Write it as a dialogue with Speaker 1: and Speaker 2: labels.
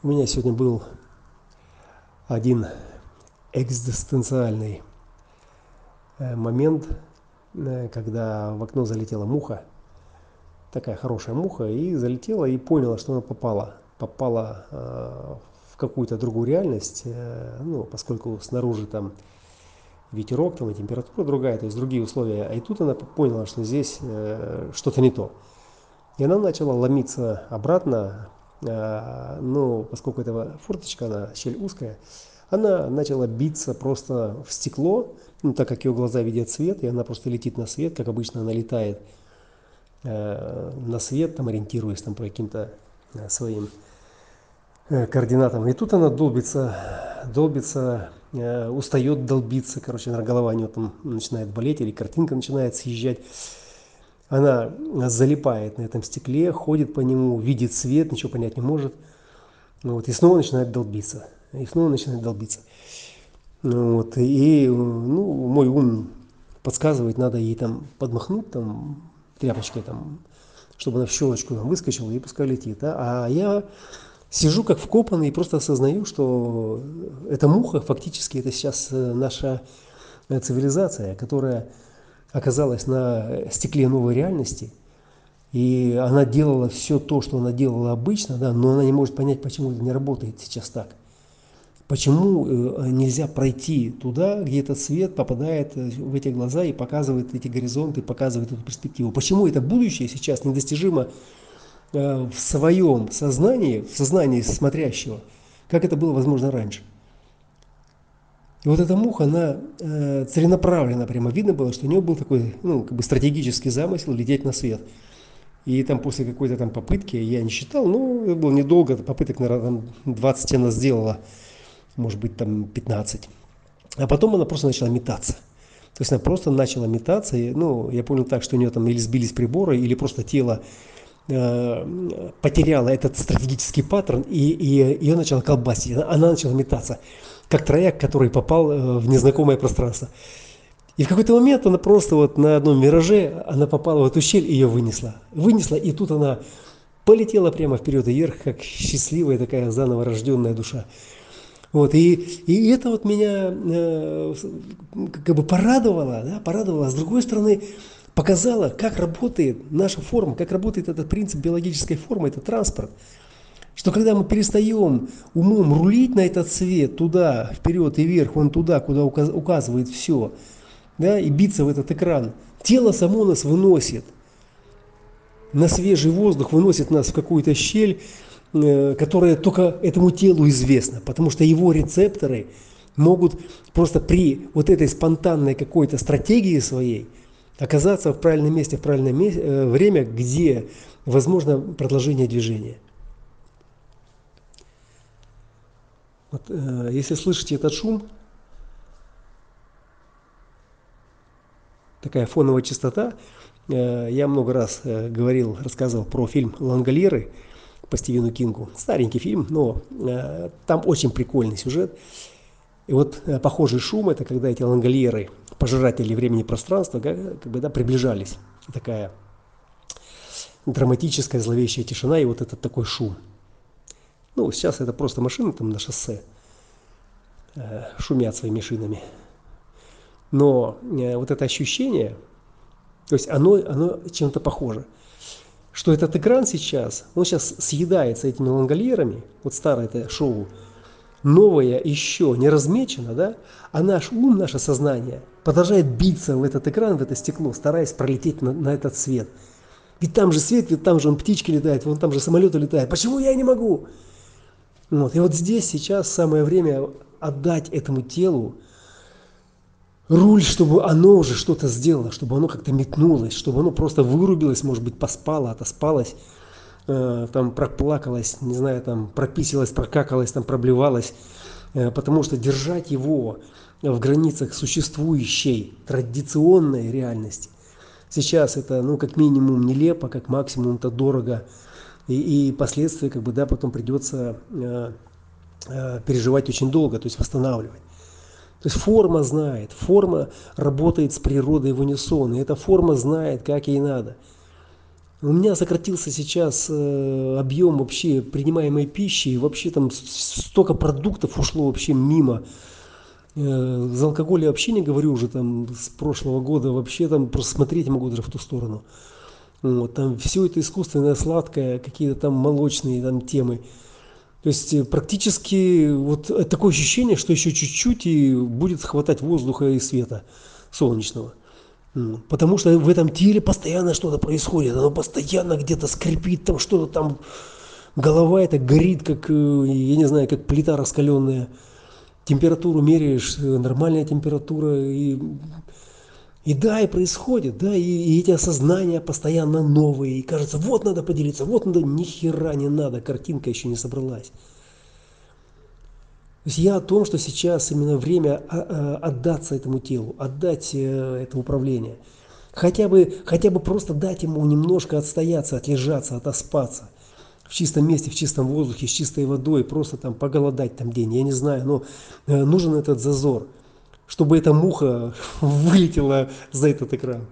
Speaker 1: У меня сегодня был один экзистенциальный э, момент, э, когда в окно залетела муха, такая хорошая муха, и залетела и поняла, что она попала, попала э, в какую-то другую реальность, ну, поскольку снаружи там ветерок, там и температура другая, то есть другие условия, а и тут она поняла, что здесь что-то не то. И она начала ломиться обратно, но поскольку это форточка, она щель узкая, она начала биться просто в стекло, ну, так как ее глаза видят свет, и она просто летит на свет, как обычно она летает э, на свет, там ориентируясь там по каким-то э, своим координатам. И тут она долбится, долбится, устает долбиться, короче, голова у нее там начинает болеть, или картинка начинает съезжать она залипает на этом стекле, ходит по нему, видит свет, ничего понять не может. Ну вот, и снова начинает долбиться. И снова начинает долбиться. Ну вот, и ну, мой ум подсказывает, надо ей там подмахнуть там тряпочкой, там, чтобы она в щелочку выскочила и пускай летит. Да? А я сижу как вкопанный и просто осознаю, что эта муха фактически это сейчас э, наша э, цивилизация, которая оказалась на стекле новой реальности, и она делала все то, что она делала обычно, да, но она не может понять, почему это не работает сейчас так. Почему э, нельзя пройти туда, где этот свет попадает э, в эти глаза и показывает эти горизонты, показывает эту перспективу? Почему это будущее сейчас недостижимо э, в своем сознании, в сознании смотрящего, как это было возможно раньше? И вот эта муха, она э, целенаправленно прямо видно было, что у нее был такой, ну, как бы стратегический замысел лететь на свет. И там после какой-то там попытки, я не считал, ну, это было недолго, попыток, наверное, там 20 она сделала, может быть, там 15. А потом она просто начала метаться. То есть она просто начала метаться, и, ну, я понял так, что у нее там или сбились приборы, или просто тело э, потеряло этот стратегический паттерн, и, и ее начала колбасить, она начала метаться как трояк, который попал э, в незнакомое пространство. И в какой-то момент она просто вот на одном мираже, она попала в эту щель и ее вынесла. Вынесла, и тут она полетела прямо вперед и вверх, как счастливая такая заново рожденная душа. Вот, и, и это вот меня э, как бы порадовало, да, порадовало. А с другой стороны, показало, как работает наша форма, как работает этот принцип биологической формы, это транспорт. Что когда мы перестаем умом рулить на этот свет, туда, вперед и вверх, вон туда, куда указывает все, да, и биться в этот экран, тело само нас выносит на свежий воздух, выносит нас в какую-то щель, э, которая только этому телу известна, потому что его рецепторы могут просто при вот этой спонтанной какой-то стратегии своей оказаться в правильном месте в правильное э, время, где возможно продолжение движения. Вот, э, если слышите этот шум, такая фоновая частота, э, я много раз э, говорил, рассказывал про фильм «Лангольеры» по Стивену Кингу. Старенький фильм, но э, там очень прикольный сюжет. И вот э, похожий шум – это когда эти лангольеры, пожиратели времени и пространства, как, бы, да, приближались. Такая драматическая зловещая тишина и вот этот такой шум – ну, сейчас это просто машины там на шоссе э, шумят своими шинами. Но э, вот это ощущение, то есть оно, оно чем-то похоже. Что этот экран сейчас, он сейчас съедается этими лангольерами, вот старое это шоу, новое еще не размечено, да, а наш ум, наше сознание продолжает биться в этот экран, в это стекло, стараясь пролететь на, на этот свет. Ведь там же свет, ведь там же он птички летает, вон там же самолеты летают. Почему я не могу? Вот. И вот здесь сейчас самое время отдать этому телу руль, чтобы оно уже что-то сделало, чтобы оно как-то метнулось, чтобы оно просто вырубилось, может быть, поспало, отоспалось, там проплакалось, не знаю, там прописилось, прокакалось, там проблевалось, э, потому что держать его в границах существующей традиционной реальности сейчас это, ну, как минимум нелепо, как максимум это дорого, и, и последствия как бы, да, потом придется э, э, переживать очень долго, то есть восстанавливать. То есть форма знает, форма работает с природой в унисон, и эта форма знает, как ей надо. У меня сократился сейчас э, объем вообще принимаемой пищи, вообще там столько продуктов ушло вообще мимо. Э, за алкоголь я вообще не говорю уже там с прошлого года, вообще там просто смотреть могу даже в ту сторону. Вот, там все это искусственное, сладкое, какие-то там молочные там темы. То есть э, практически вот такое ощущение, что еще чуть-чуть и будет хватать воздуха и света солнечного. Потому что в этом теле постоянно что-то происходит, оно постоянно где-то скрипит, там что-то там, голова это горит, как, э, я не знаю, как плита раскаленная. Температуру меряешь, э, нормальная температура, и, и да, и происходит, да, и, и эти осознания постоянно новые, и кажется, вот надо поделиться, вот надо, ни хера не надо, картинка еще не собралась. То есть я о том, что сейчас именно время а, а, отдаться этому телу, отдать э, это управление. Хотя бы, хотя бы просто дать ему немножко отстояться, отлежаться, отоспаться. В чистом месте, в чистом воздухе, с чистой водой, просто там поголодать там день, я не знаю, но э, нужен этот зазор, чтобы эта муха вылетела за этот экран.